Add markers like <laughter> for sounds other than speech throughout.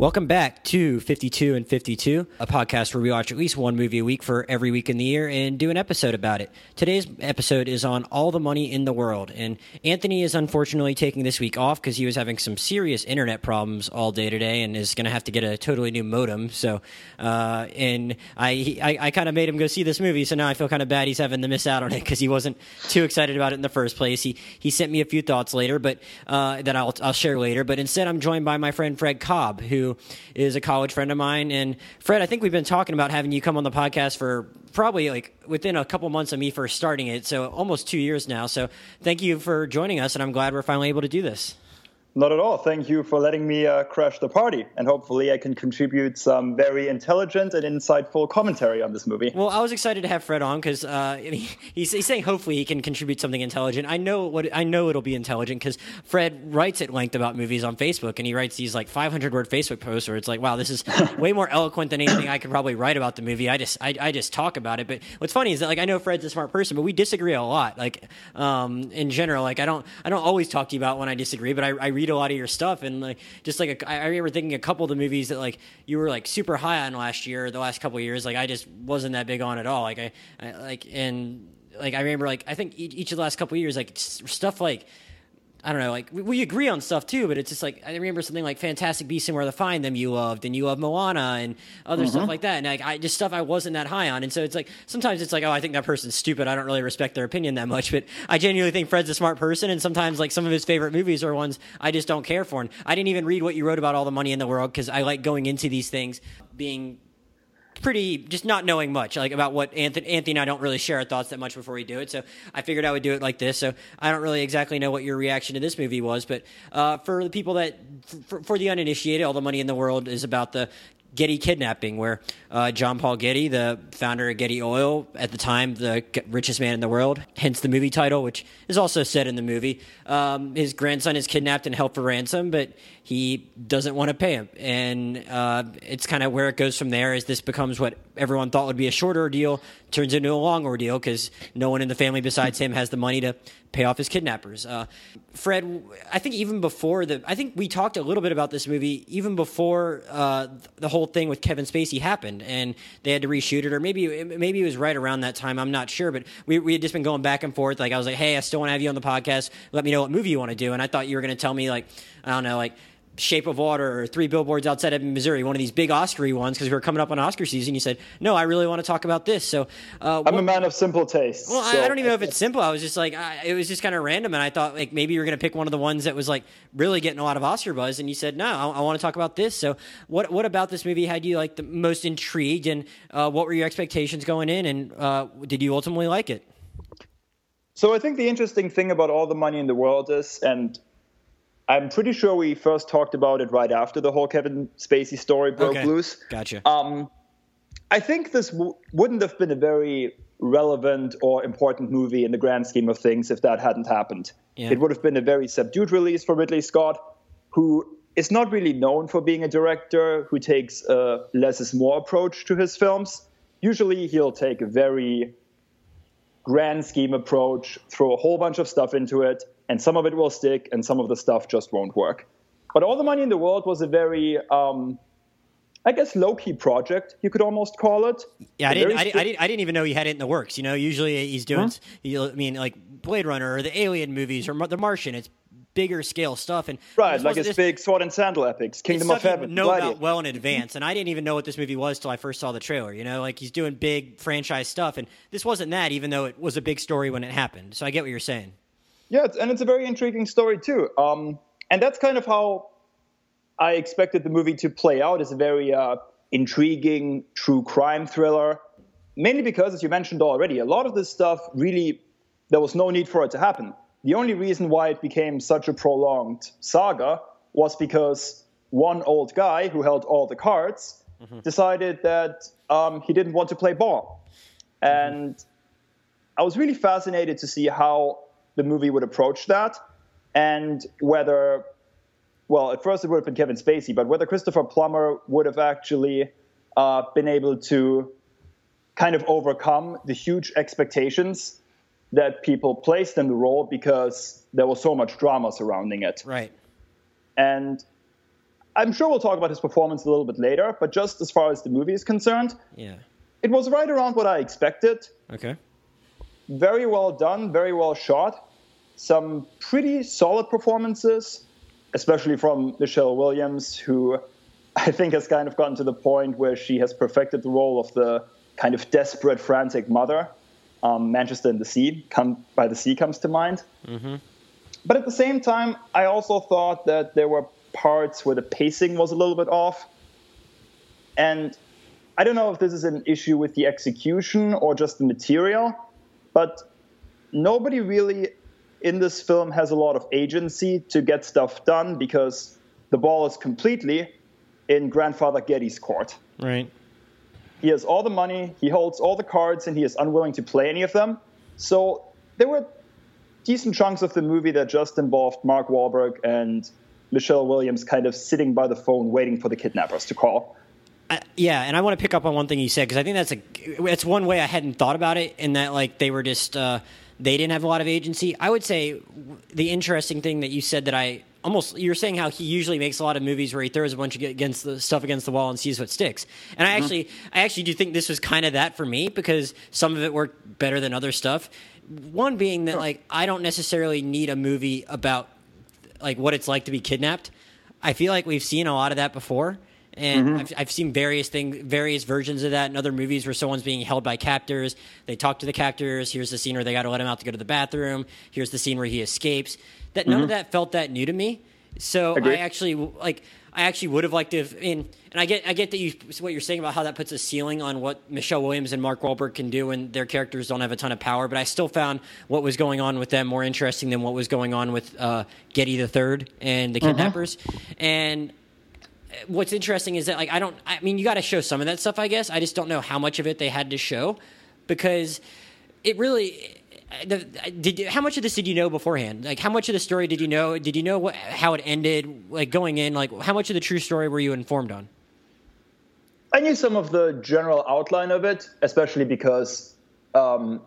Welcome back to 52 and 52, a podcast where we watch at least one movie a week for every week in the year and do an episode about it. Today's episode is on All the Money in the World, and Anthony is unfortunately taking this week off because he was having some serious internet problems all day today and is going to have to get a totally new modem. So, uh, and I, I, I kind of made him go see this movie, so now I feel kind of bad he's having to miss out on it because he wasn't too excited about it in the first place. He he sent me a few thoughts later, but uh, that I'll I'll share later. But instead, I'm joined by my friend Fred Cobb, who is a college friend of mine. And Fred, I think we've been talking about having you come on the podcast for probably like within a couple months of me first starting it. So almost two years now. So thank you for joining us. And I'm glad we're finally able to do this. Not at all. Thank you for letting me uh, crash the party, and hopefully I can contribute some very intelligent and insightful commentary on this movie. Well, I was excited to have Fred on because uh, <laughs> he's, he's, saying hopefully he can contribute something intelligent. I know what I know it'll be intelligent because Fred writes at length about movies on Facebook, and he writes these like 500 word Facebook posts where it's like, wow, this is <laughs> way more eloquent than anything I could probably write about the movie. I just I, I just talk about it. But what's funny is that like I know Fred's a smart person, but we disagree a lot. Like um, in general, like I don't I don't always talk to you about when I disagree, but I, I read a lot of your stuff and like just like a, I remember thinking a couple of the movies that like you were like super high on last year, the last couple of years, like I just wasn't that big on at all. Like I, I like and like I remember like I think each of the last couple years like stuff like I don't know, like we, we, agree on stuff too, but it's just like I remember something like Fantastic Beasts and Where to Find Them you loved, and you love Moana and other mm-hmm. stuff like that, and like I just stuff I wasn't that high on, and so it's like sometimes it's like oh I think that person's stupid, I don't really respect their opinion that much, but I genuinely think Fred's a smart person, and sometimes like some of his favorite movies are ones I just don't care for, and I didn't even read what you wrote about all the money in the world because I like going into these things being pretty just not knowing much like about what Anthony, Anthony and I don't really share our thoughts that much before we do it. So I figured I would do it like this. So I don't really exactly know what your reaction to this movie was, but uh, for the people that for, for, the uninitiated, all the money in the world is about the Getty kidnapping, where uh, John Paul Getty, the founder of Getty Oil, at the time the richest man in the world, hence the movie title, which is also said in the movie. Um, his grandson is kidnapped and held for ransom, but he doesn't want to pay him, and uh, it's kind of where it goes from there. As this becomes what everyone thought would be a short ordeal, turns into a long ordeal because no one in the family besides him has the money to pay off his kidnappers. Uh, Fred, I think even before the, I think we talked a little bit about this movie even before uh, the whole thing with Kevin Spacey happened, and they had to reshoot it, or maybe maybe it was right around that time. I'm not sure, but we we had just been going back and forth. Like I was like, hey, I still want to have you on the podcast. Let me know what movie you want to do, and I thought you were going to tell me like I don't know, like Shape of Water or Three Billboards Outside of Missouri, one of these big Oscar ones, because we were coming up on Oscar season. You said, "No, I really want to talk about this." So uh, I'm what, a man of simple taste. Well, so. I, I, don't even know if it's simple. I was just like, I, it was just kind of random, and I thought like maybe you were going to pick one of the ones that was like really getting a lot of Oscar buzz, and you said, "No, I, I want to talk about this." So what what about this movie had you like the most intrigued, and uh, what were your expectations going in, and uh, did you ultimately like it? So I think the interesting thing about all the money in the world is, and I'm pretty sure we first talked about it right after the whole Kevin Spacey story broke okay. loose. Gotcha. Um, I think this w- wouldn't have been a very relevant or important movie in the grand scheme of things if that hadn't happened. Yeah. It would have been a very subdued release for Ridley Scott, who is not really known for being a director who takes a less is more approach to his films. Usually he'll take a very grand scheme approach, throw a whole bunch of stuff into it, and some of it will stick, and some of the stuff just won't work. But All the Money in the World was a very, um, I guess, low key project, you could almost call it. Yeah, I didn't, I, didn't, I, didn't, I didn't even know he had it in the works. You know, usually he's doing, huh? I mean, like Blade Runner or the Alien movies or The Martian. It's bigger scale stuff. And right, like it's big sword and sandal epics, Kingdom of Heaven. Know about well in advance, and I didn't even know what this movie was till I first saw the trailer. You know, like he's doing big franchise stuff, and this wasn't that, even though it was a big story when it happened. So I get what you're saying. Yeah, and it's a very intriguing story too. Um, and that's kind of how I expected the movie to play out. It's a very uh, intriguing true crime thriller. Mainly because, as you mentioned already, a lot of this stuff really there was no need for it to happen. The only reason why it became such a prolonged saga was because one old guy who held all the cards mm-hmm. decided that um, he didn't want to play ball. Mm-hmm. And I was really fascinated to see how the movie would approach that and whether, well, at first it would have been Kevin Spacey, but whether Christopher Plummer would have actually uh, been able to kind of overcome the huge expectations that people placed in the role because there was so much drama surrounding it. Right. And I'm sure we'll talk about his performance a little bit later, but just as far as the movie is concerned, Yeah. it was right around what I expected. Okay. Very well done, very well shot. Some pretty solid performances, especially from Michelle Williams, who <laughs> I think has kind of gotten to the point where she has perfected the role of the kind of desperate, frantic mother. Um, Manchester in the Sea, come by the Sea comes to mind. But at the same time, I also thought that there were parts where the pacing was a little bit off. And I don't know if this is an issue with the execution or just the material, but nobody really in this film has a lot of agency to get stuff done because the ball is completely in grandfather Getty's court. Right. He has all the money, he holds all the cards, and he is unwilling to play any of them. So there were decent chunks of the movie that just involved Mark Wahlberg and Michelle Williams kind of sitting by the phone waiting for the kidnappers to call. I, yeah, and I want to pick up on one thing you said because I think that's a that's one way I hadn't thought about it in that like they were just uh, they didn't have a lot of agency. I would say the interesting thing that you said that I almost you're saying how he usually makes a lot of movies where he throws a bunch of against the stuff against the wall and sees what sticks. And I actually I actually do think this was kind of that for me because some of it worked better than other stuff. One being that like I don't necessarily need a movie about like what it's like to be kidnapped. I feel like we've seen a lot of that before. And mm-hmm. I've, I've seen various things, various versions of that in other movies where someone's being held by captors. They talk to the captors. Here's the scene where they got to let him out to go to the bathroom. Here's the scene where he escapes. That none of mm-hmm. that felt that new to me. So Agreed. I actually like. I actually would have liked to. Have, and and I get I get that you what you're saying about how that puts a ceiling on what Michelle Williams and Mark Wahlberg can do when their characters don't have a ton of power. But I still found what was going on with them more interesting than what was going on with uh, Getty the Third and the mm-hmm. kidnappers. And what's interesting is that like I don't I mean you got to show some of that stuff I guess. I just don't know how much of it they had to show because it really the, did how much of this did you know beforehand? Like how much of the story did you know? Did you know what, how it ended? Like going in like how much of the true story were you informed on? I knew some of the general outline of it, especially because um,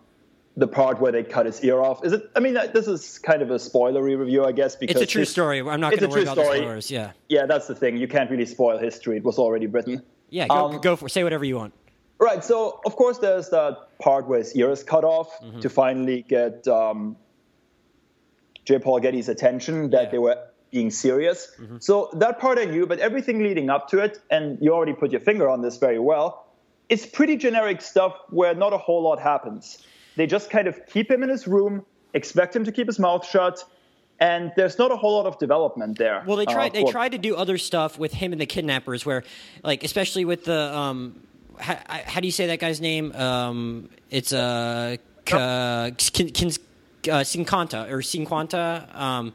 the part where they cut his ear off. Is it? I mean, this is kind of a spoilery review, I guess. Because it's a true his- story I'm not going to worry about the story. spoilers yeah Yeah, that's the thing. You can't really spoil history. It was already written. yeah go, Um, go for say whatever you want Right. So of course there's that part where his ear is cut off Mm-hmm. to finally get um, J. Paul Getty's attention that Yeah. they were being serious. So that part I knew, but everything leading up to it, and you already put your finger on this very well, it's pretty generic stuff where not a whole lot happens. They just kind of keep him in his room, expect him to keep his mouth shut, and there's not a whole lot of development there. Well, they uh, tried. they for- tried to do other stuff with him and the kidnappers, where, like, especially with the um, how, how do you say that guy's name? Um, it's uh, K- Kin, Kins, uh, Cinquanta or Cinquanta. Um,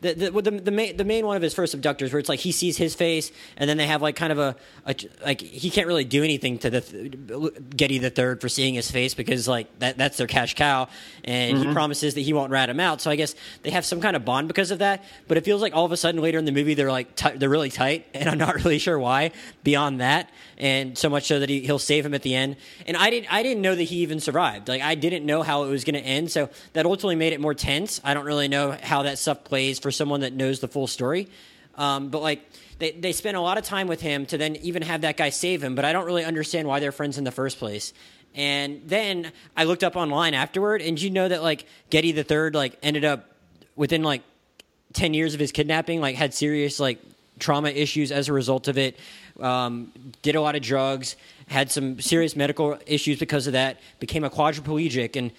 the the, the the main the main one of his first abductors, where it's like he sees his face, and then they have like kind of a, a like he can't really do anything to the th- Getty the third for seeing his face because like that that's their cash cow, and he mm-hmm. promises that he won't rat him out. So I guess they have some kind of bond because of that. But it feels like all of a sudden later in the movie they're like t- they're really tight, <laughs> and I'm not really sure why. Beyond that, and so much so that he, he'll save him at the end. And I didn't I didn't know that he even survived. Like I didn't know how it was going to end. So that ultimately made it more tense. I don't really know how that stuff plays for someone that knows the full story. Um, but like they they spent a lot of time with him to then even have that guy save him. But I don't really understand why they're friends in the first place. And then I looked up online afterward, and you know that like Getty the Third like ended up within like 10 years of his kidnapping like had serious like trauma issues as a result of it um, did a lot of drugs had some serious medical issues because of that became a quadriplegic and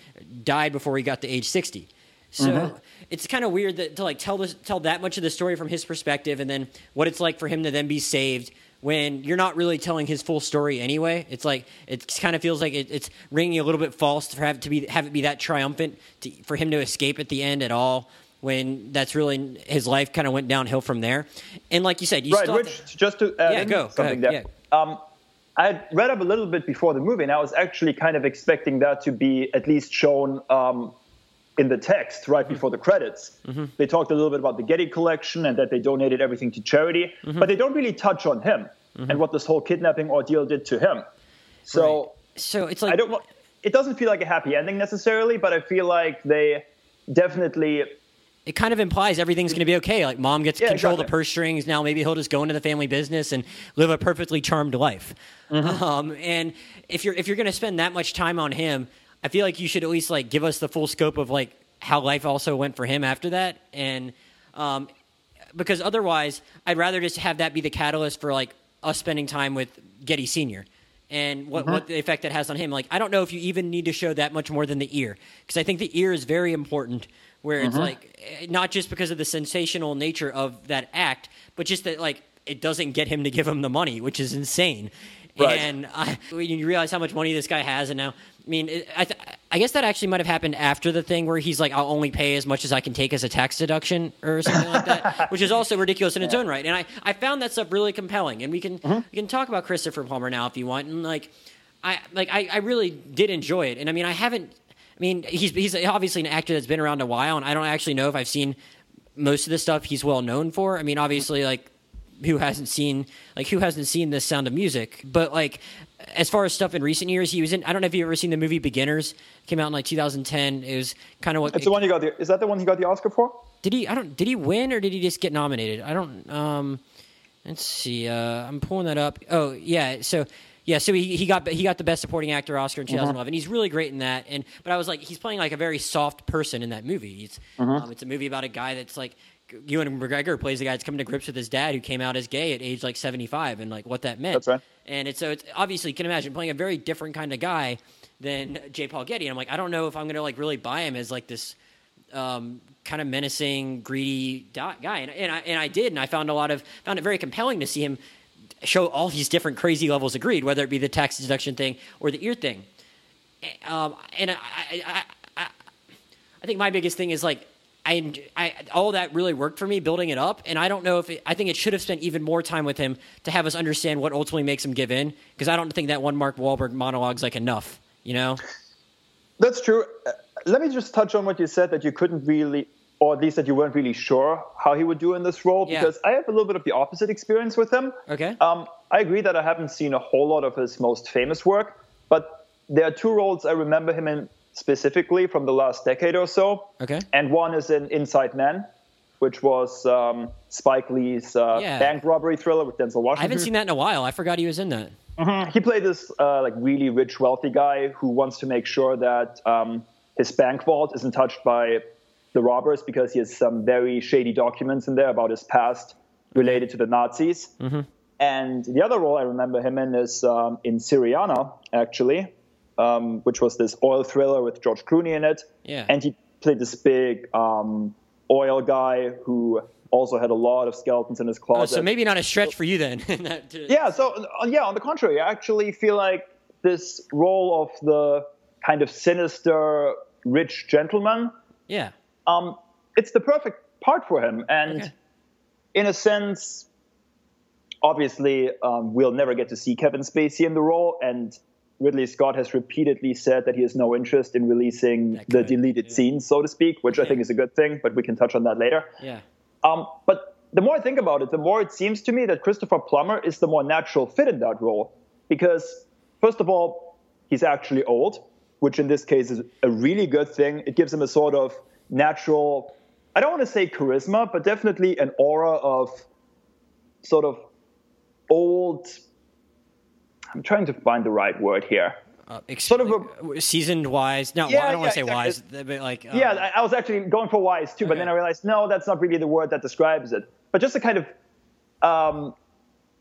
died before he got to age 60 so it's kind of weird that to like tell this tell that much of the story from his perspective and then what it's like for him to then be saved when you're not really telling his full story anyway. It's like it kind of feels like it, it's ringing a little bit false to have to be have it be that triumphant to, for him to escape at the end at all when that's really his life kind of went downhill from there. And like you said you right, have Rich, just to add Yeah, go, go something ahead, there. Um, I had read up a little bit before the movie, and I was actually kind of expecting that to be at least shown um, in the text right Mm-hmm. before the credits. They talked a little bit about the Getty collection and that they donated everything to charity, Mm-hmm. but they don't really touch on him and what this whole kidnapping ordeal did to him. So Right. so it's like I don't. wa- It doesn't feel like a happy ending necessarily, but I feel like they definitely it kind of implies everything's going to be okay. Like mom gets Yeah, control of the purse strings. Now maybe he'll just go into the family business and live a perfectly charmed life. Mm-hmm. Um, and if you're if you're going to spend that much time on him, I feel like you should at least like give us the full scope of like how life also went for him after that. And um, because otherwise, I'd rather just have that be the catalyst for like us spending time with Getty Senior and what, what the effect that has on him. Like, I don't know if you even need to show that much more than the ear, because I think the ear is very important. Where it's like eh, not just because of the sensational nature of that act, but just that like it doesn't get him to give him the money, which is insane. Right. And I, when you realize how much money this guy has, and now, I mean, it, I, th- I guess that actually might have happened after the thing where he's like, "I'll only pay as much as I can take as a tax deduction" or something like that, <laughs> which is also ridiculous in its own right. And I, I found that stuff really compelling, and we can mm-hmm. we can talk about Christopher Plummer now if you want. And like, I like I, I really did enjoy it, and I mean, I haven't. I mean, he's he's obviously an actor that's been around a while, and I don't actually know if I've seen most of the stuff he's well known for. I mean, obviously, like who hasn't seen like who hasn't seen this Sound of Music? But like as far as stuff in recent years, he was in. I don't know if you've ever seen the movie Beginners. It came out in like 2010. It was kind of what It's the one you got the. Is that the one he got the Oscar for? did he? I don't. Did he win or did he just get nominated? I don't. Um, let's see. Uh, I'm pulling that up. Oh yeah. So yeah. So he, he got he got the best supporting actor Oscar in 2011. He's really great in that. And but I was like, he's playing like a very soft person in that movie. It's um, it's a movie about a guy that's like. Ewan McGregor plays the guy that's coming to grips with his dad who came out as gay at age like 75 and like what that meant. That's right. And it's so it's obviously you can imagine playing a very different kind of guy than J. Paul Getty. And I'm like, I don't know if I'm gonna like really buy him as like this um, kind of menacing, greedy guy, and, and I and I did, and I found a lot of found it very compelling to see him show all these different crazy levels of greed, whether it be the tax deduction thing or the ear thing. Um, and I, I, I, I think my biggest thing is like. I, I, all that really worked for me building it up, and I don't know if it, I think it should have spent even more time with him to have us understand what ultimately makes him give in. Because I don't think that one Mark Wahlberg monologue's like enough, you know? That's true. Uh, let me just touch on what you said that you couldn't really, or at least that you weren't really sure how he would do in this role, Yeah. because I have a little bit of the opposite experience with him. Okay. Um, I agree that I haven't seen a whole lot of his most famous work, but there are two roles I remember him in specifically from the last decade or so. Okay. And one is in Inside Man, which was um, Spike Lee's uh, Yeah. bank robbery thriller with Denzel Washington. I haven't seen that in a while. I forgot he was in that. He played this uh, like really rich, wealthy guy who wants to make sure that um, his bank vault isn't touched by the robbers because he has some very shady documents in there about his past related to the Nazis. And the other role I remember him in is um, in Syriana, actually, um, which was this oil thriller with George Clooney in it. Yeah. And he played this big um, oil guy who also had a lot of skeletons in his Oh, closet. so maybe not a stretch for you then. <laughs> To- Yeah, so uh, yeah, on the contrary, I actually feel like this role of the kind of sinister rich gentleman, Yeah. um, it's the perfect part for him. And Okay. in a sense, obviously, um, we'll never get to see Kevin Spacey in the role, and Ridley Scott has repeatedly said that he has no interest in releasing the deleted yeah. scenes, so to speak, which I think is a good thing, but we can touch on that later. Yeah. Um, but the more I think about it, the more it seems to me that Christopher Plummer is the more natural fit in that role. Because, first of all, he's actually old, which in this case is a really good thing. It gives him a sort of natural, I don't want to say charisma, but definitely an aura of sort of old. I'm trying to find the right word here. Uh, Sort of a, seasoned wise. No, Yeah, I don't want to yeah, say wise, but like Yeah, I, I was actually going for wise too, but Okay. then I realized no, that's not really the word that describes it. But just a kind of um,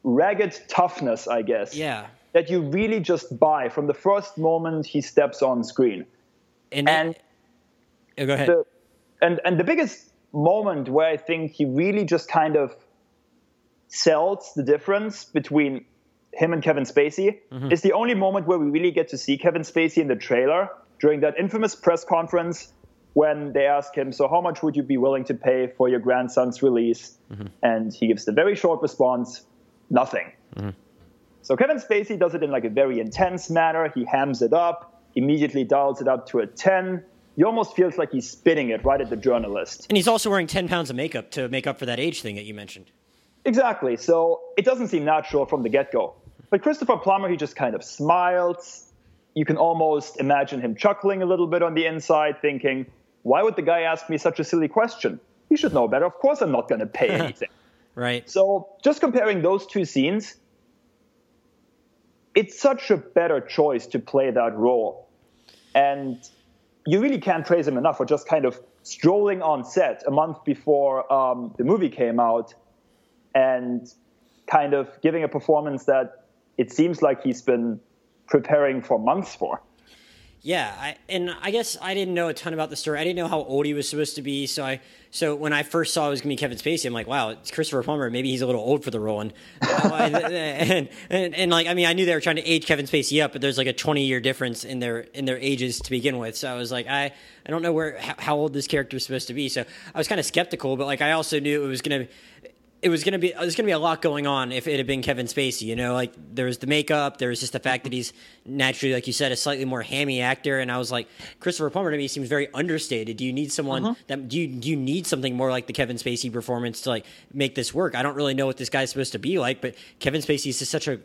ragged toughness, I guess. yeah. That you really just buy from the first moment he steps on screen. And, And Oh, go ahead. the and and the biggest moment where I think he really just kind of sells the difference between him and Kevin Spacey Mm-hmm. is the only moment where we really get to see Kevin Spacey in the trailer during that infamous press conference when they ask him, "So how much would you be willing to pay for your grandson's release?" Mm-hmm. And he gives the very short response, "Nothing." Mm-hmm. So Kevin Spacey does it in like a very intense manner. He hams it up, immediately dials it up to a 10. He almost feels like he's spitting it right at the journalist. and he's also wearing 10 pounds of makeup to make up for that age thing that you mentioned. Exactly. So it doesn't seem natural from the get go. But Christopher Plummer, he just kind of smiles. You can almost imagine him chuckling a little bit on the inside, thinking, why would the guy ask me such a silly question? he should know better. Of course, I'm not going to pay <laughs> anything. right. So just comparing those two scenes, it's such a better choice to play that role. And you really can't praise him enough for just kind of strolling on set a month before um, the movie came out and kind of giving a performance that it seems like he's been preparing for months for. Yeah, I, and I guess I didn't know a ton about the story. I didn't know how old he was supposed to be. So I, so when I first saw it was gonna be Kevin Spacey, I'm like, wow, it's Christopher Plummer. Maybe he's a little old for the role. And, <laughs> and, and, and like, I mean, I knew they were trying to age Kevin Spacey up, but there's like a 20 year difference in their in their ages to begin with. So I was like, I, I don't know where how old this character is supposed to be. So I was kind of skeptical, but like I also knew it was gonna it was gonna be there's gonna be a lot going on if it had been Kevin Spacey. You know, like there was the makeup, there was just the fact that he's naturally, like you said, a slightly more hammy actor. And I was like, Christopher Plummer to me seems very understated. Do you need someone uh-huh. that do you do you need something more like the Kevin Spacey performance to like make this work? I don't really know what this guy's supposed to be like, but Kevin Spacey is just such a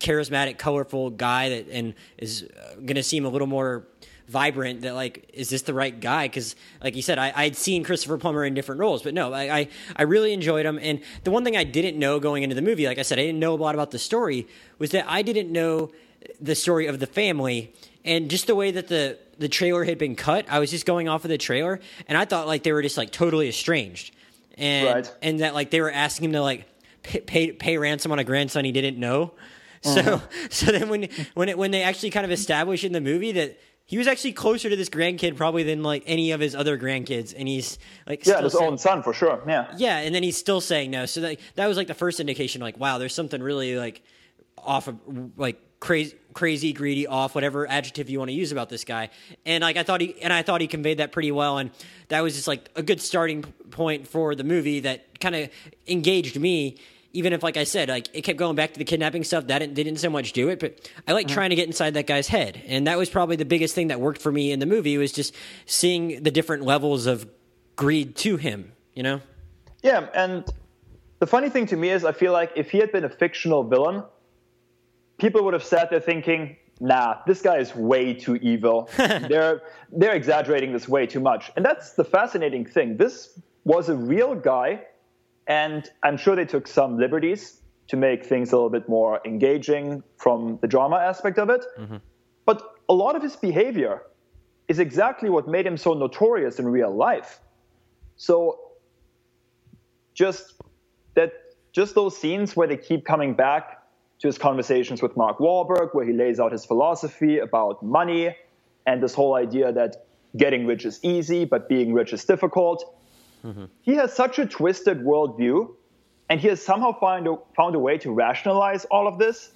charismatic, colorful guy that and is uh, gonna seem a little more vibrant that like is this the right guy? Because like you said I, i'd seen christopher plummer in different roles but no I, I, I really enjoyed him. And the one thing i didn't know going into the movie like i said i didn't know a lot about the story was that i didn't know the story of the family. And just the way that the the trailer had been cut i was just going off of the trailer and i thought like they were just like totally estranged. And right. and that like they were asking him to like pay, pay, pay ransom on a grandson he didn't know. So uh-huh. <laughs> so then when when it when they actually kind of establish in the movie that he was actually closer to this grandkid probably than like any of his other grandkids, and he's like yeah, his saying, own son for sure. Yeah, yeah, and then he's still saying no. So that that was like the first indication, like wow, there's something really like off of like crazy crazy greedy off whatever adjective you want to use about this guy and like i thought he and i thought he conveyed that pretty well and that was just like a good starting point for the movie that kind of engaged me even if, like I said, like it kept going back to the kidnapping stuff, that didn't, they didn't so much do it. But I like uh-huh. trying to get inside that guy's head, and that was probably the biggest thing that worked for me in the movie was just seeing the different levels of greed to him. You know? Yeah, and the funny thing to me is, I feel like if he had been a fictional villain, people would have sat there thinking, "Nah, this guy is way too evil. <laughs> they're they're exaggerating this way too much." And that's the fascinating thing. This was a real guy and I'm sure they took some liberties to make things a little bit more engaging from the drama aspect of it. Mm-hmm. But a lot of his behavior is exactly what made him so notorious in real life. So just that just those scenes where they keep coming back to his conversations with Mark Wahlberg, where he lays out his philosophy about money and this whole idea that getting rich is easy, but being rich is difficult. Mm-hmm. He has such a twisted worldview, and he has somehow found a, found a way to rationalize all of this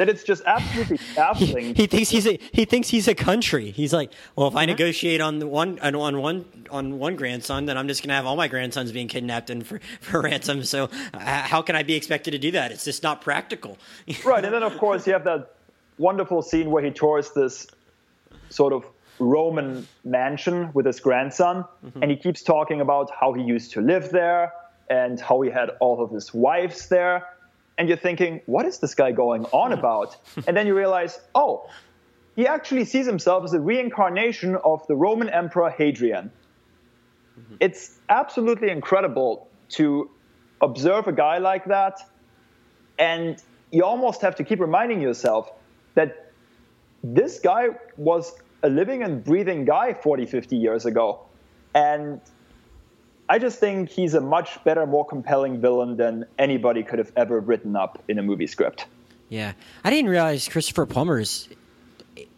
that it's just absolutely <laughs> baffling. he, he, thinks he's a he thinks he's a country. He's like, well, if I mm-hmm. negotiate on the one on one on one grandson, then I'm just gonna have all my grandsons being kidnapped and for <laughs> for ransom. So uh, how can I be expected to do that? It's just not practical. right, and then of course you have that wonderful scene where he tours this sort of Roman mansion with his grandson, mm-hmm. and he keeps talking about how he used to live there and how he had all of his wives there. And you're thinking, what is this guy going on <laughs> about? and then you realize, oh, he actually sees himself as a reincarnation of the Roman Emperor Hadrian. Mm-hmm. It's absolutely incredible to observe a guy like that, and you almost have to keep reminding yourself that this guy was a living and breathing guy 40, 50 years ago. And I just think he's a much better, more compelling villain than anybody could have ever written up in a movie script. Yeah. I didn't realize Christopher Plummer is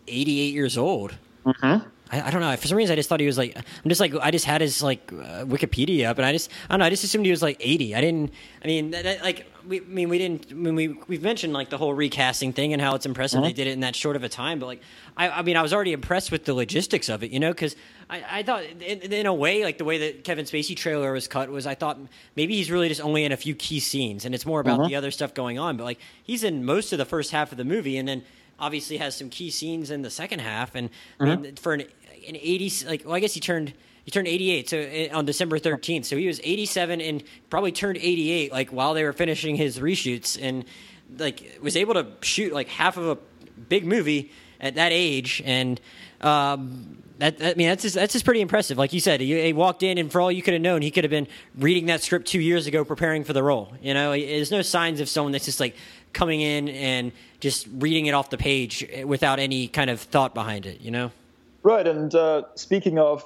88 years old. Mm-hmm. I, I, don't know. For some reason, I just thought he was like. I'm just like I just had his like uh, Wikipedia up, and I just I don't know. I just assumed he was like 80. I didn't. I mean, that, that, like we I mean we didn't. I mean we we've mentioned like the whole recasting thing and how it's impressive mm-hmm. they did it in that short of a time. But like I, I mean I was already impressed with the logistics of it, you know, because I, I thought in, in, a way like the way that Kevin Spacey trailer was cut was I thought maybe he's really just only in a few key scenes and it's more about mm-hmm. the other stuff going on. But like he's in most of the first half of the movie and then obviously has some key scenes in the second half. And mm-hmm. I mean, for an an 80 like well I guess he turned he turned 88 so eh, on December 13th so he was 87 and probably turned 88 like while they were finishing his reshoots and like was able to shoot like half of a big movie at that age, and um, that, I mean that's just, that's just pretty impressive. Like you said, he, he, walked in, and for all you could have known, he could have been reading that script two years ago, preparing for the role. You know, there's no signs of someone that's just like coming in and just reading it off the page without any kind of thought behind it. You know, right? And uh, speaking of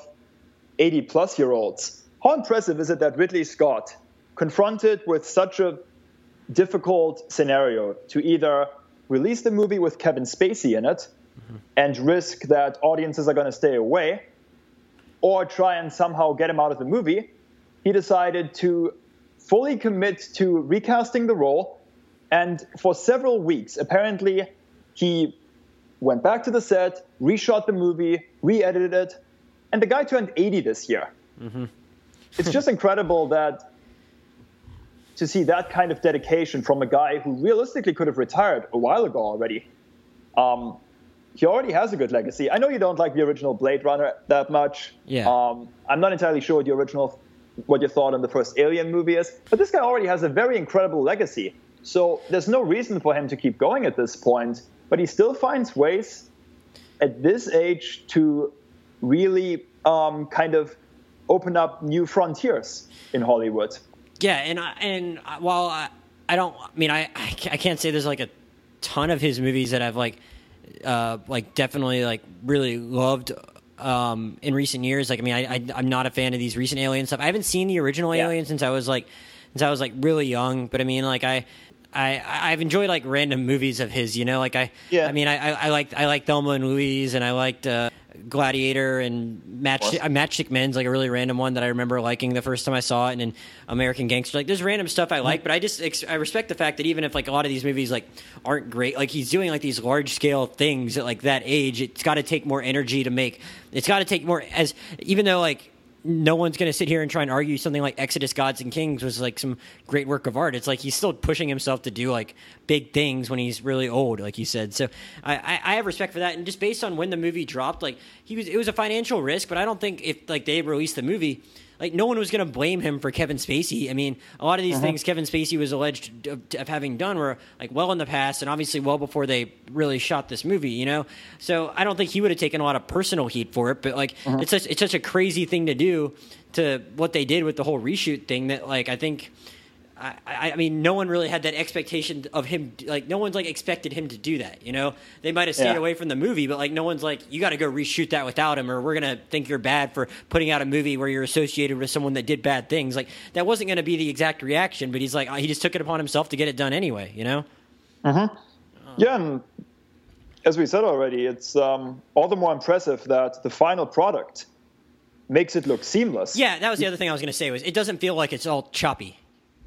80 plus year olds, how impressive is it that Ridley Scott, confronted with such a difficult scenario to either release the movie with Kevin Spacey in it mm-hmm. and risk that audiences are going to stay away, or try and somehow get him out of the movie, he decided to fully commit to recasting the role. And for several weeks, apparently, he went back to the set, reshot the movie, re edited it, and the guy turned 80 this year. Mm-hmm. it's just <laughs> incredible that to see that kind of dedication from a guy who realistically could have retired a while ago already. Um, he already has a good legacy. I know you don't like the original Blade Runner that much. Yeah. Um, I'm not entirely sure what the original, what your thought on the first Alien movie is, but this guy already has a very incredible legacy. So there's no reason for him to keep going at this point. But he still finds ways at this age to really um, kind of open up new frontiers in Hollywood. Yeah, and I, and while I, I don't, I mean, I I can't say there's like a ton of his movies that I've like uh, like definitely like really loved um, in recent years. Like, I mean, I, I am not a fan of these recent Alien stuff. I haven't seen the original yeah. Alien since I was like since I was like really young. But I mean, like I. I, I've enjoyed like random movies of his, you know, like I, yeah. I mean, I, I, I liked, I liked Thelma and Louise and I liked, uh, Gladiator and Match uh, Matchstick Men's like a really random one that I remember liking the first time I saw it, and then American Gangster. Like there's random stuff I like, but I just I respect the fact that even if like a lot of these movies like aren't great, like he's doing like these large scale things at like that age, it's got to take more energy to make. It's got to take more as even though like no one's going to sit here and try and argue something like Exodus Gods and Kings was like some great work of art. It's like he's still pushing himself to do like big things when he's really old, like you said. So I, I, I have respect for that. And just based on when the movie dropped, like he was, it was a financial risk, but I don't think if like they released the movie, like no one was going to blame him for Kevin Spacey. I mean, a lot of these uh-huh. things Kevin Spacey was alleged of, of, having done were like well in the past, and obviously well before they really shot this movie. You know, so I don't think he would have taken a lot of personal heat for it. But like, uh-huh. it's such it's such a crazy thing to do to what they did with the whole reshoot thing that like I think I, I, mean, no one really had that expectation of him. Like, no one's like expected him to do that. You know, they might have stayed yeah. away from the movie, but like, no one's like, you got to go reshoot that without him, or we're gonna think you're bad for putting out a movie where you're associated with someone that did bad things. Like, that wasn't going to be the exact reaction. But he's like, he just took it upon himself to get it done anyway. You know. Uh-huh. Yeah, and as we said already, it's um, all the more impressive that the final product makes it look seamless. Yeah, that was the other thing I was going to say was it doesn't feel like it's all choppy.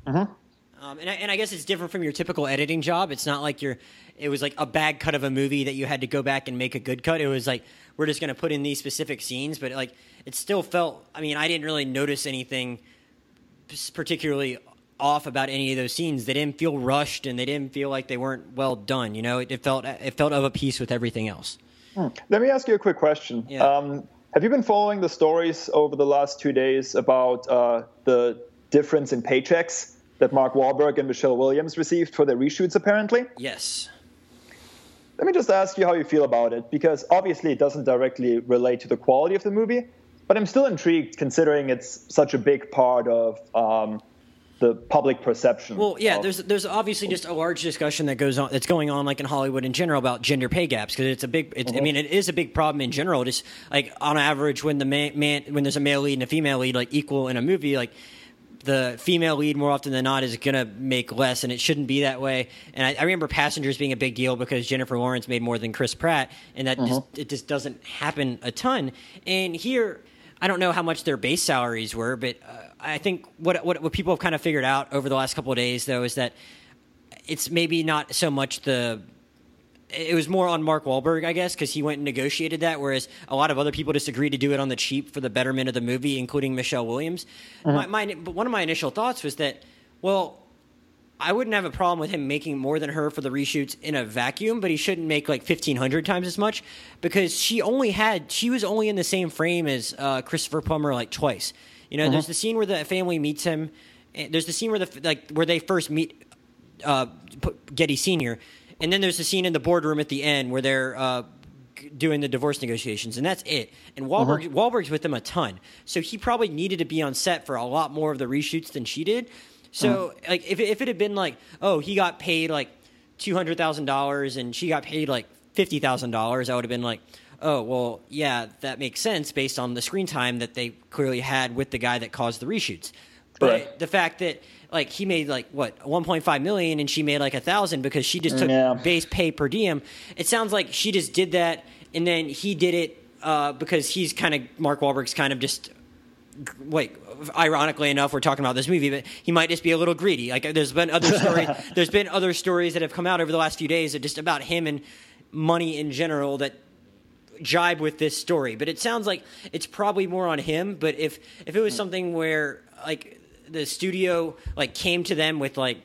Mm-hmm. Um, and, I, and I guess it's different from your typical editing job. It's not like you're. It was like a bad cut of a movie that you had to go back and make a good cut. It was like we're just going to put in these specific scenes, but like it still felt. I mean, I didn't really notice anything particularly off about any of those scenes. They didn't feel rushed, and they didn't feel like they weren't well done. You know, it, it felt it felt of a piece with everything else. Hmm. Let me ask you a quick question. Yeah. Um, have you been following the stories over the last two days about uh, the difference in paychecks that Mark Wahlberg and Michelle Williams received for their reshoots, apparently? Yes. Let me just ask you how you feel about it, because obviously it doesn't directly relate to the quality of the movie, but I'm still intrigued considering it's such a big part of um, the public perception. Well, yeah, of, there's there's obviously just a large discussion that goes on that's going on like in Hollywood in general about gender pay gaps because it's a big. It's, mm-hmm. I mean, it is a big problem in general. Just like on average, when the man, man when there's a male lead and a female lead like equal in a movie, like the female lead more often than not is going to make less, and it shouldn't be that way. And I, I, remember Passengers being a big deal because Jennifer Lawrence made more than Chris Pratt, and that just, mm-hmm. it just doesn't happen a ton. And here, I don't know how much their base salaries were, but uh, I think what, what what people have kind of figured out over the last couple of days, though, is that it's maybe not so much the it was more on Mark Wahlberg, I guess, because he went and negotiated that, whereas a lot of other people just agreed to do it on the cheap for the betterment of the movie, including Michelle Williams. Mm-hmm. My, my, but one of my initial thoughts was that, well, I wouldn't have a problem with him making more than her for the reshoots in a vacuum, but he shouldn't make like fifteen hundred times as much because she only had she was only in the same frame as uh, Christopher Plummer like twice. You know, mm-hmm. there's the scene where the family meets him. There's the scene where the like where they first meet uh, Getty Senior, and then there's the scene in the boardroom at the end where they're uh, doing the divorce negotiations, and that's it. And Wahlberg, Uh-huh. Wahlberg's with them a ton, so he probably needed to be on set for a lot more of the reshoots than she did. So, Uh-huh. like, if if it had been like, oh, he got paid like two hundred thousand dollars, and she got paid like fifty thousand dollars, I would have been like, oh, well, yeah, that makes sense based on the screen time that they clearly had with the guy that caused the reshoots. But Right. the fact that like he made like what 1.5 million and she made like a thousand because she just took Yeah. base pay per diem. It sounds like she just did that and then he did it uh, because he's kind of Mark Wahlberg's kind of just like Ironically enough, we're talking about this movie, but he might just be a little greedy. Like there's been other stories. <laughs> there's been other stories that have come out over the last few days that just about him and money in general that jibe with this story. But it sounds like it's probably more on him. But if if it was something where like the studio like came to them with like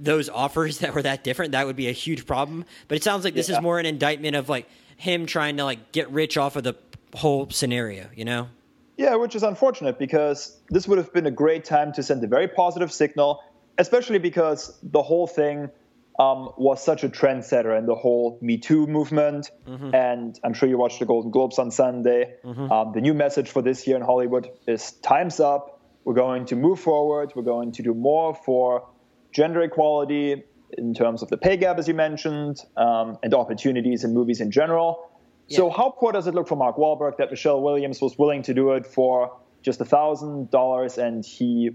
those offers <laughs> that were that different, that would be a huge problem. But it sounds like this Yeah. is more an indictment of like him trying to like get rich off of the whole scenario. You know? Yeah, which is unfortunate because this would have been a great time to send a very positive signal, especially because the whole thing um, was such a trendsetter in the whole Me Too movement. And I'm sure you watched the Golden Globes on Sunday. Um, the new message for this year in Hollywood is time's up. We're going to move forward. We're going to do more for gender equality in terms of the pay gap, as you mentioned, um, and opportunities in movies in general. So how poor does it look for Mark Wahlberg that Michelle Williams was willing to do it for just a thousand dollars and he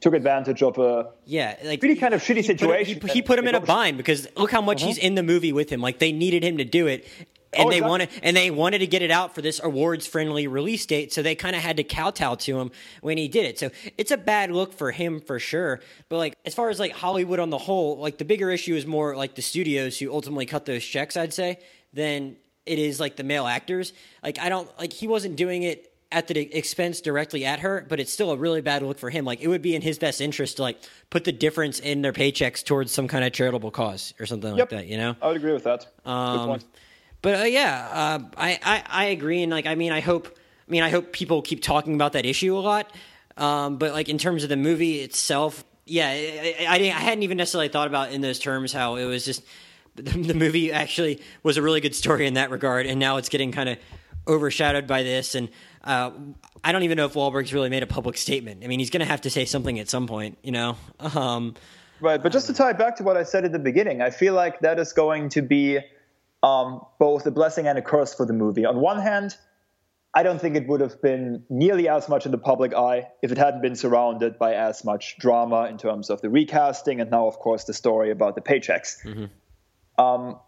took advantage of a Yeah, like Really kind of shitty he put- situation he, he put him in a bind because look how much he's in the movie with him. Like they needed him to do it, and Oh, they exactly. wanted and they wanted to get it out for this awards friendly release date. So they kind of had to kowtow to him when he did it. So it's a bad look for him for sure. But like as far as like Hollywood on the whole, like the bigger issue is more like the studios who ultimately cut those checks. I'd say than it is like the male actors. Like I don't like he wasn't doing it at the expense directly at her, but it's still a really bad look for him. Like it would be in his best interest to like put the difference in their paychecks towards some kind of charitable cause or something like that. You know. I would agree with that. Good Um, point. But uh, yeah, uh, I, I I agree, and like I mean, I hope I mean I hope people keep talking about that issue a lot. Um, but like in terms of the movie itself, yeah, I, I, I didn't- I hadn't even necessarily thought about in those terms how it was just the, the movie actually was a really good story in that regard, and now it's getting kind of overshadowed by this. And uh, I don't even know if Wahlberg's really made a public statement. I mean, he's going to have to say something at some point, you know. <laughs> Um, Right, but just to tie back to what I said at the beginning, I feel like that is going to be um, both a blessing and a curse for the movie. On one hand, I don't think it would have been nearly as much in the public eye if it hadn't been surrounded by as much drama in terms of the recasting and now, of course, the story about the paychecks. Um,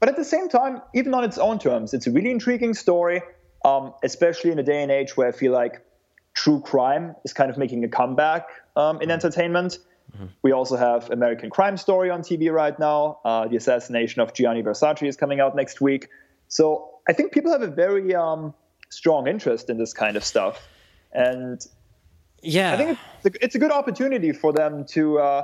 but at the same time, even on its own terms, it's a really intriguing story, um, especially in a day and age where I feel like true crime is kind of making a comeback um, in entertainment. We also have American Crime Story on TV right now. Uh, the assassination of Gianni Versace is coming out next week. So I think people have a very um, strong interest in this kind of stuff. And yeah, I think it's a, it's a good opportunity for them to uh,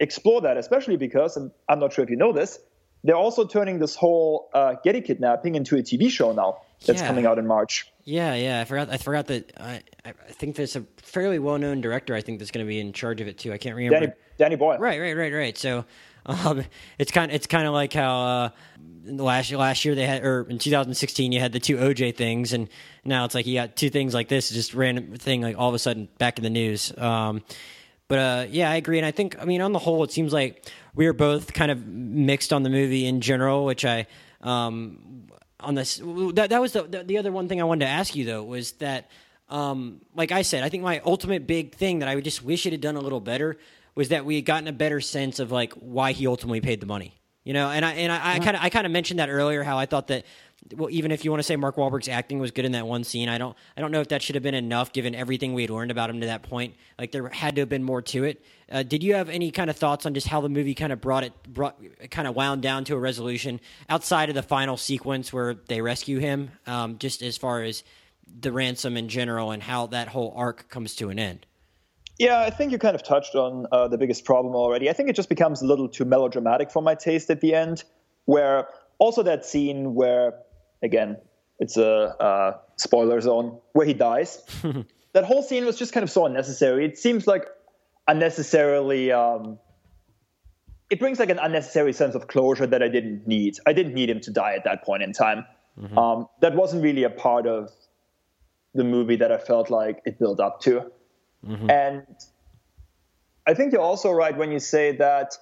explore that, especially because, and I'm not sure if you know this, they're also turning this whole uh, Getty kidnapping into a TV show now that's Yeah. coming out in March. Yeah, yeah. I forgot. I forgot that. I, I think there's a fairly well-known director. I think that's going to be in charge of it too. I can't remember. Danny, Danny Boyle. Right, right, right, right. So, um, it's kind. It's kind of like how uh, last last year they had, or in 2016 you had the two OJ things, and now it's like you got two things like this, just random thing, like all of a sudden back in the news. Um, but uh, yeah, I agree, and I think, I mean, on the whole, it seems like we are both kind of mixed on the movie in general, which I. Um, on this that, that was the, the the other one thing I wanted to ask you though was that um like I said I think my ultimate big thing that I would just wish it had done a little better was that we had gotten a better sense of like why he ultimately paid the money you know? And I and I kind of I kind of mentioned that earlier how I thought that well even if you want to say Mark Wahlberg's acting was good in that one scene I don't I don't know if that should have been enough given everything we had learned about him to that point. Like there had to have been more to it. Uh, did you have any kind of thoughts on just how the movie kind of brought it brought kind of wound down to a resolution outside of the final sequence where they rescue him um, just as far as the ransom in general and how that whole arc comes to an end? Yeah, I think you kind of touched on uh, the biggest problem already. I think it just becomes a little too melodramatic for my taste at the end, where also that scene where, again, it's a uh, spoiler zone, where he dies. <laughs> that whole scene was just kind of so unnecessary. It seems like unnecessarily um, it brings like an unnecessary sense of closure that I didn't need. I didn't need him to die at that point in time. Mm-hmm. Um, that wasn't really a part of the movie that I felt like it built up to. Mm-hmm. And I think you're also right when you say that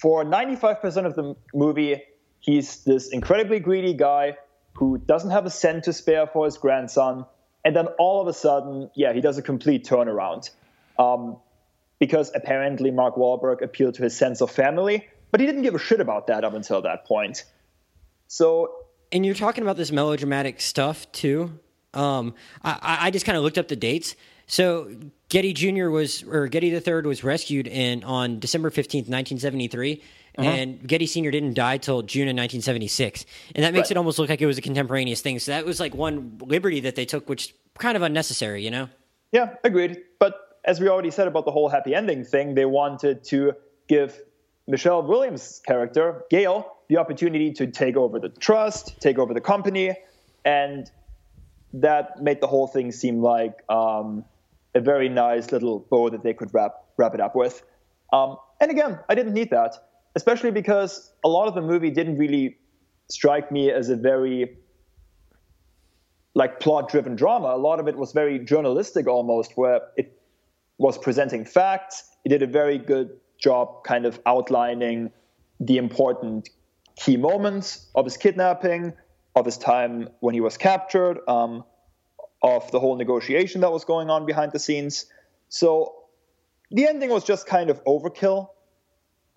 for 95% of the movie, he's this incredibly greedy guy who doesn't have a cent to spare for his grandson. And then all of a sudden, yeah, he does a complete turnaround. Um, because apparently Mark Wahlberg appealed to his sense of family, but he didn't give a shit about that up until that point. So. And you're talking about this melodramatic stuff too. Um, I, I just kind of looked up the dates. So Getty Jr. was, or Getty III was rescued in on December 15th, 1973. Uh-huh. And Getty Sr. didn't die till June of 1976. And that makes right. it almost look like it was a contemporaneous thing. So that was like one liberty that they took, which kind of unnecessary, you know? Yeah, agreed. But as we already said about the whole happy ending thing, they wanted to give Michelle Williams' character, Gail, the opportunity to take over the trust, take over the company, and that made the whole thing seem like um, a very nice little bow that they could wrap wrap it up with. Um, and again, I didn't need that, especially because a lot of the movie didn't really strike me as a very like plot driven drama. A lot of it was very journalistic almost, where it was presenting facts. It did a very good job kind of outlining the important key moments of his kidnapping, of his time when he was captured, um, of the whole negotiation that was going on behind the scenes. So the ending was just kind of overkill,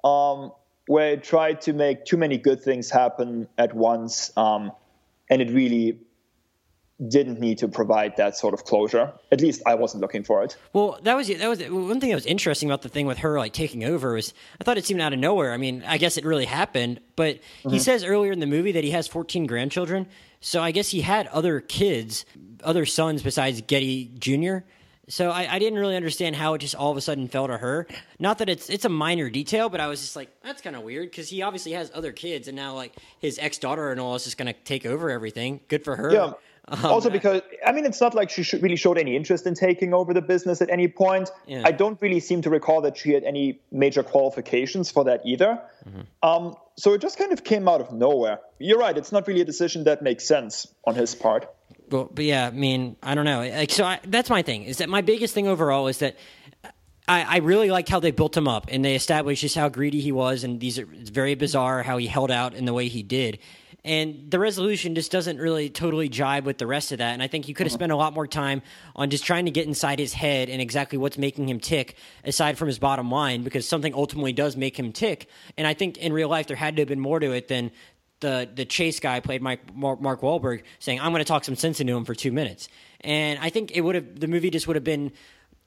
um, where it tried to make too many good things happen at once, um, and it really didn't need to provide that sort of closure. At least I wasn't looking for it. Well, that was that was one thing that was interesting about the thing with her like taking over was I thought it seemed out of nowhere. I mean, I guess it really happened, but mm-hmm. he says earlier in the movie that he has 14 grandchildren. So I guess he had other kids, other sons besides Getty Jr. So I, I, didn't really understand how it just all of a sudden fell to her. Not that it's it's a minor detail, but I was just like, that's kind of weird because he obviously has other kids, and now like his ex daughter and all is just going to take over everything. Good for her. Yeah. Um, also, because I mean, it's not like she really showed any interest in taking over the business at any point. Yeah. I don't really seem to recall that she had any major qualifications for that either. Mm-hmm. Um, so it just kind of came out of nowhere. You're right; it's not really a decision that makes sense on his part. Well, but yeah, I mean, I don't know. Like, so I, that's my thing. Is that my biggest thing overall is that I, I, really liked how they built him up and they established just how greedy he was, and these are it's very bizarre how he held out in the way he did and the resolution just doesn't really totally jibe with the rest of that. And I think you could have uh-huh. spent a lot more time on just trying to get inside his head and exactly what's making him tick, aside from his bottom line, because something ultimately does make him tick. And I think in real life there had to have been more to it than the the chase guy played Mike Mark Wahlberg saying, "I'm going to talk some sense into him for two minutes." And I think it would have the movie just would have been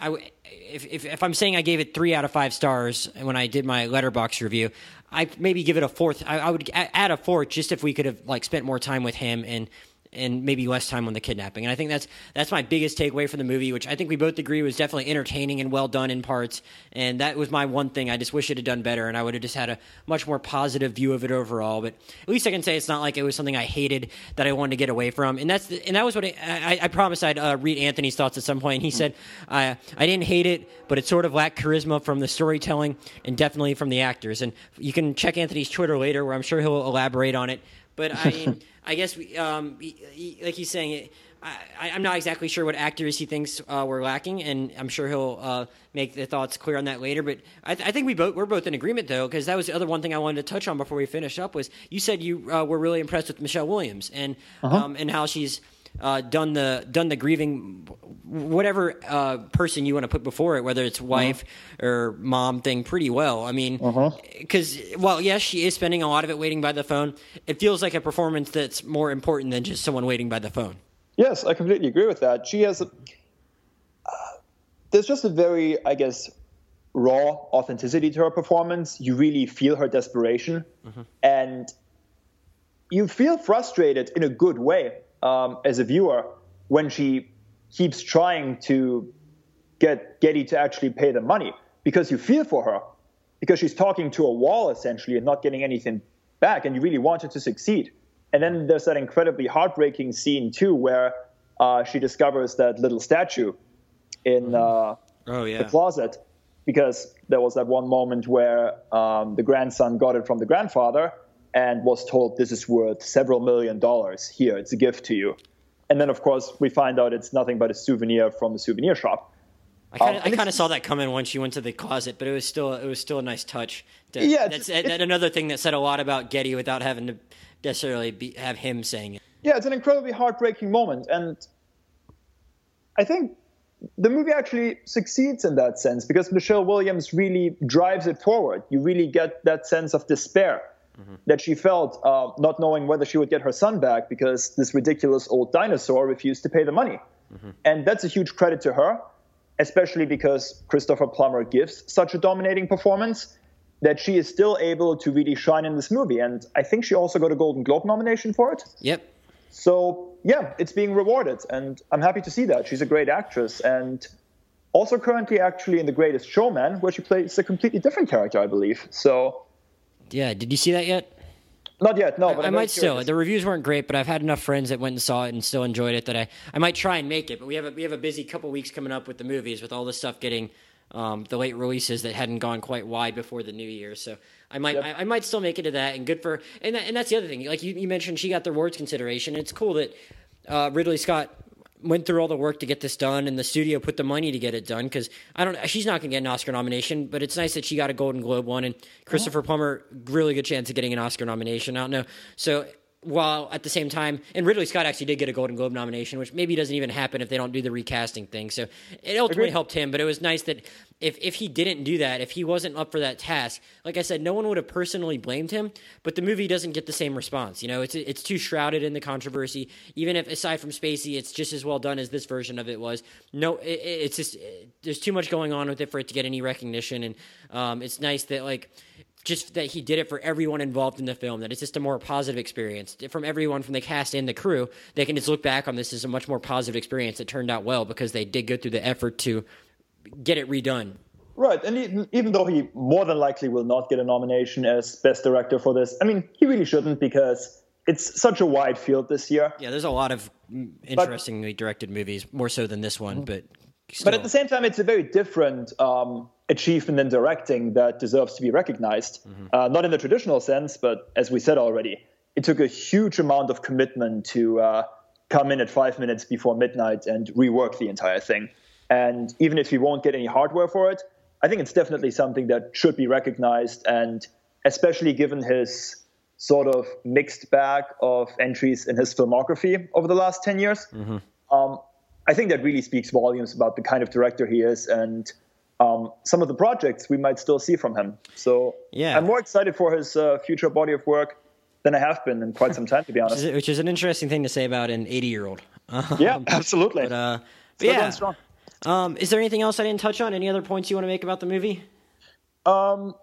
I, if, if, if, I'm saying I gave it three out of five stars when I did my Letterboxd review, I maybe give it a fourth. I, I would add a fourth just if we could have like spent more time with him and and maybe less time on the kidnapping. And I think that's that's my biggest takeaway from the movie, which I think we both agree was definitely entertaining and well done in parts. And that was my one thing. I just wish it had done better, and I would have just had a much more positive view of it overall. But at least I can say it's not like it was something I hated that I wanted to get away from. And that's the, and that was what I, I, I promised I'd uh, read Anthony's thoughts at some point. He said I I didn't hate it, but it sort of lacked charisma from the storytelling and definitely from the actors. And you can check Anthony's Twitter later, where I'm sure he'll elaborate on it. But I mean, <laughs> I guess we, um, he, he, like he's saying, I, am not exactly sure what actors he thinks uh, we're lacking, and I'm sure he'll uh, make the thoughts clear on that later. But I, th- I think we both we're both in agreement though, because that was the other one thing I wanted to touch on before we finish up was you said you uh, were really impressed with Michelle Williams and uh-huh. um, and how she's uh, done the done the grieving, whatever uh, person you want to put before it, whether it's uh-huh. wife uh-huh. or mom thing, pretty well. I mean, because uh-huh. well, yes, she is spending a lot of it waiting by the phone. It feels like a performance that's more important than just someone waiting by the phone. Yes, I completely agree with that. She has. A, uh, there's just a very, I guess, raw authenticity to her performance. You really feel her desperation, mm-hmm. and you feel frustrated in a good way um, as a viewer when she keeps trying to get Getty to actually pay the money because you feel for her because she's talking to a wall essentially and not getting anything back and you really want her to succeed. And then there's that incredibly heartbreaking scene too where uh, she discovers that little statue in mm-hmm. uh, oh, yeah. the closet because there was that one moment where um, the grandson got it from the grandfather and was told this is worth several million dollars. Here, it's a gift to you. And then, of course, we find out it's nothing but a souvenir from a souvenir shop. I kind of, um, I kind of saw that coming once she went to the closet, but it was still it was still a nice touch. To, yeah, that's another thing that said a lot about Getty without having to necessarily be, have him saying it. Yeah, it's an incredibly heartbreaking moment, and I think the movie actually succeeds in that sense because Michelle Williams really drives it forward. You really get that sense of despair mm-hmm. that she felt, uh, not knowing whether she would get her son back because this ridiculous old dinosaur refused to pay the money. Mm-hmm. And that's a huge credit to her, especially because Christopher Plummer gives such a dominating performance that she is still able to really shine in this movie. And I think she also got a Golden Globe nomination for it. Yep. So yeah, it's being rewarded, and I'm happy to see that. She's a great actress, and also currently actually in The Greatest Showman, where she plays a completely different character, I believe. So yeah, did you see that yet? Not yet, no. I, I might still. The reviews weren't great, but I've had enough friends that went and saw it and still enjoyed it that I, I might try and make it. But we have a, we have a busy couple weeks coming up with the movies, with all the stuff getting um, the late releases that hadn't gone quite wide before the new year. So I might yep. I, I, might still make it to that, and good for and that, and that's the other thing. Like you, you mentioned, she got the awards consideration. It's cool that uh, Ridley Scott went through all the work to get this done, and the studio put the money to get it done. Because I don't, she's not going to get an Oscar nomination, but it's nice that she got a Golden Globe one, and Christopher oh. Plummer really good chance of getting an Oscar nomination. I don't know, so while at the same time, and Ridley Scott actually did get a Golden Globe nomination, which maybe doesn't even happen if they don't do the recasting thing. So it ultimately Agreed. helped him, but it was nice that if, if he didn't do that, if he wasn't up for that task, like I said, no one would have personally blamed him, but the movie doesn't get the same response. You know, it's it's too shrouded in the controversy. Even if aside from Spacey, it's just as well done as this version of it was. No, it, it's just there's too much going on with it for it to get any recognition, and um, it's nice that like just that he did it for everyone involved in the film, that it's just a more positive experience from everyone from the cast and the crew. They can just look back on this as a much more positive experience that turned out well because they did go through the effort to get it redone. Right, and even though he more than likely will not get a nomination as best director for this, I mean, he really shouldn't because it's such a wide field this year. Yeah, there's a lot of mm, interestingly but, directed movies, more so than this one, mm-hmm. but. Still. But at the same time, it's a very different um, achievement in directing that deserves to be recognized. Mm-hmm. Uh, not in the traditional sense, but as we said already, it took a huge amount of commitment to uh, come in at five minutes before midnight and rework the entire thing. And even if he won't get any hardware for it, I think it's definitely something that should be recognized. And especially given his sort of mixed bag of entries in his filmography over the last 10 years, mm-hmm. um, I think that really speaks volumes about the kind of director he is and um, some of the projects we might still see from him. So yeah. I'm more excited for his uh, future body of work than I have been in quite some time, to be <laughs> honest. which, is, which is an interesting thing to say about an 80 year old. <laughs> yeah, absolutely. But, uh, but yeah. Um, is there anything else I didn't touch on? Any other points you want to make about the movie? Um,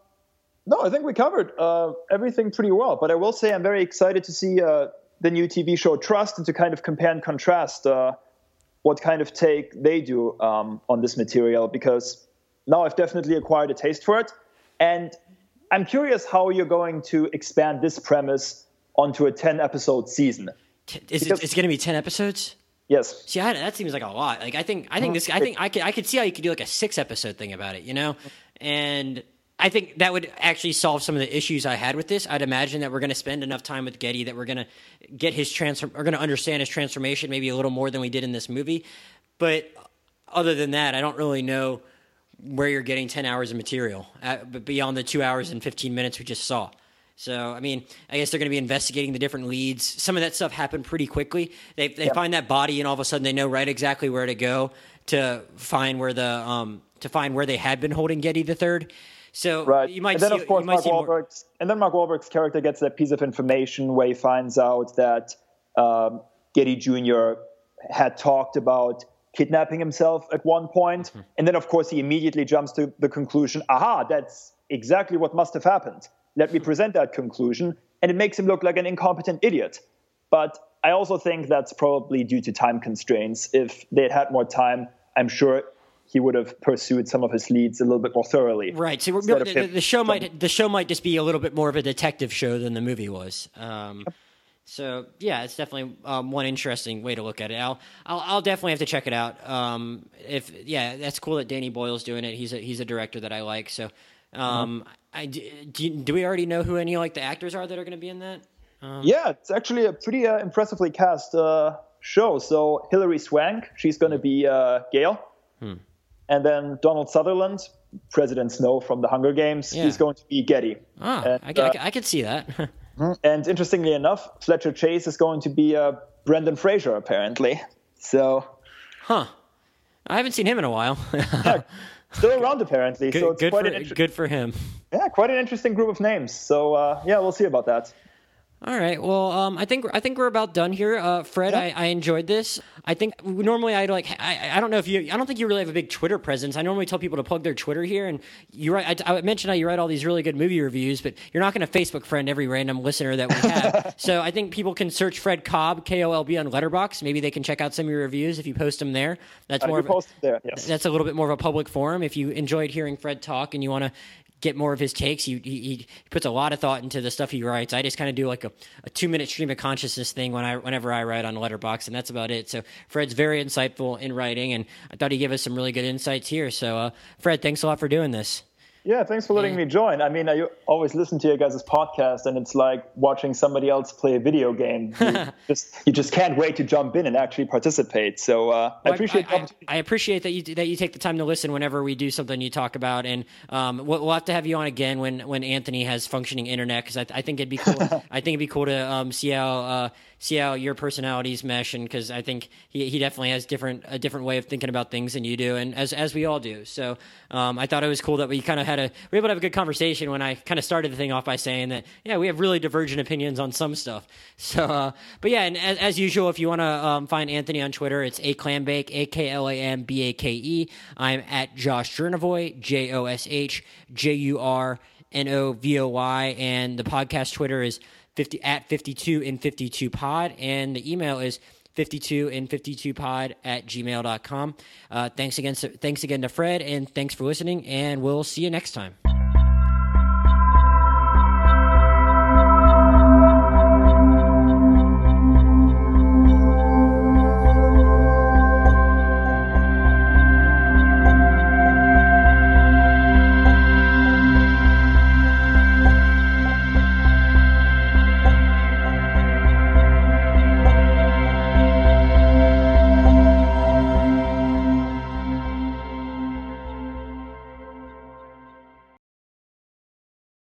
no, I think we covered uh, everything pretty well. But I will say I'm very excited to see uh, the new TV show Trust and to kind of compare and contrast uh, what kind of take they do um, on this material because now I've definitely acquired a taste for it. And I'm curious how you're going to expand this premise onto a 10 episode season. Is it, it's going to be 10 episodes? Yes. See, I, that seems like a lot. Like, I think, I think this, I think I could, I could see how you could do like a six episode thing about it, you know? And I think that would actually solve some of the issues I had with this. I'd imagine that we're going to spend enough time with Getty that we're going to get his transform, we're going to understand his transformation maybe a little more than we did in this movie. But other than that, I don't really know where you're getting 10 hours of material at, but beyond the two hours and 15 minutes we just saw. So, I mean, I guess they're going to be investigating the different leads. Some of that stuff happened pretty quickly. They, they find that body, and all of a sudden they know right exactly where to go to find where the um, to find where they had been holding Getty the third. So right. you might and then see, of course Mark Wahlberg's and then Mark Wahlberg's character gets that piece of information where he finds out that um, Getty Jr. had talked about kidnapping himself at one point. Mm-hmm. And then, of course, he immediately jumps to the conclusion aha, that's exactly what must have happened. Let me <laughs> present that conclusion. And it makes him look like an incompetent idiot. But I also think that's probably due to time constraints. If they'd had more time, I'm sure he would have pursued some of his leads a little bit more thoroughly. Right. So the, the, show might the show might just be a little bit more of a detective show than the movie was. Um, So yeah, it's definitely um, one interesting way to look at it. I'll, I'll, I'll definitely have to check it out. Um, if yeah, that's cool that Danny Boyle's doing it. He's a he's a director that I like. So, um, I do, do we already know who any like the actors are that are going to be in that? Um, yeah, it's actually a pretty uh, impressively cast uh, show. So Hilary Swank, she's going to be uh, Gail, hmm. And then Donald Sutherland, President Snow from the Hunger Games, yeah. he's going to be Getty. Ah, and, I, I, uh, I could see that. <laughs> Hmm. and interestingly enough, Fletcher Chase is going to be uh, Brendan Fraser apparently. So, huh? I haven't seen him in a while. <laughs> yeah, still around apparently. Good, so it's good quite for, inter- good for him. Yeah, quite an interesting group of names. So uh, yeah, we'll see about that. All right. Well, um, I think I think we're about done here. Uh, Fred, yeah. I, I, enjoyed this. I think normally I like I, I don't know if you I don't think you really have a big Twitter presence. I normally tell people to plug their Twitter here, and you write. I, I mentioned how you write all these really good movie reviews, but you're not going to Facebook friend every random listener that we have. <laughs> so I think people can search Fred Kolb K O L B on Letterboxd. Maybe they can check out some of your reviews if you post them there. That's more. Of, post there. Yes. That's a little bit more of a public forum. If you enjoyed hearing Fred talk and you want to get more of his takes. He, he, he puts a lot of thought into the stuff he writes. I just kind of do like a, a two minute stream of consciousness thing when I whenever I write on Letterboxd, and that's about it. So Fred's very insightful in writing, and I thought he gave us some really good insights here. So uh, Fred, thanks a lot for doing this. Yeah, thanks for letting me join. I mean, I always listen to your guys' podcast, and it's like watching somebody else play a video game. You <laughs> just you just can't wait to jump in and actually participate. So uh, well, I appreciate. I, I, I, appreciate that you that you take the time to listen whenever we do something you talk about, and um, we'll, we'll, have to have you on again when when Anthony has functioning internet because I, I, think it'd be cool. <laughs> I think it'd be cool to um, see how. Uh, see how your personalities mesh, and because I think he, he definitely has different a different way of thinking about things than you do, and as as we all do. So um, I thought it was cool that we kind of had a we were able to have a good conversation when I kind of started the thing off by saying that yeah we have really divergent opinions on some stuff. <laughs> So uh, but yeah, and as, as, usual, if you want to um, find Anthony on Twitter, it's a clambake a k l a m b a k e. I'm at Josh Jurnovoy J O S H J U R N O V O Y, and the podcast Twitter is 50 at 52 in 52 pod. And the email is 52 in 52 pod at gmail.com. Uh, thanks again. Thanks again to Fred and thanks for listening. And we'll see you next time.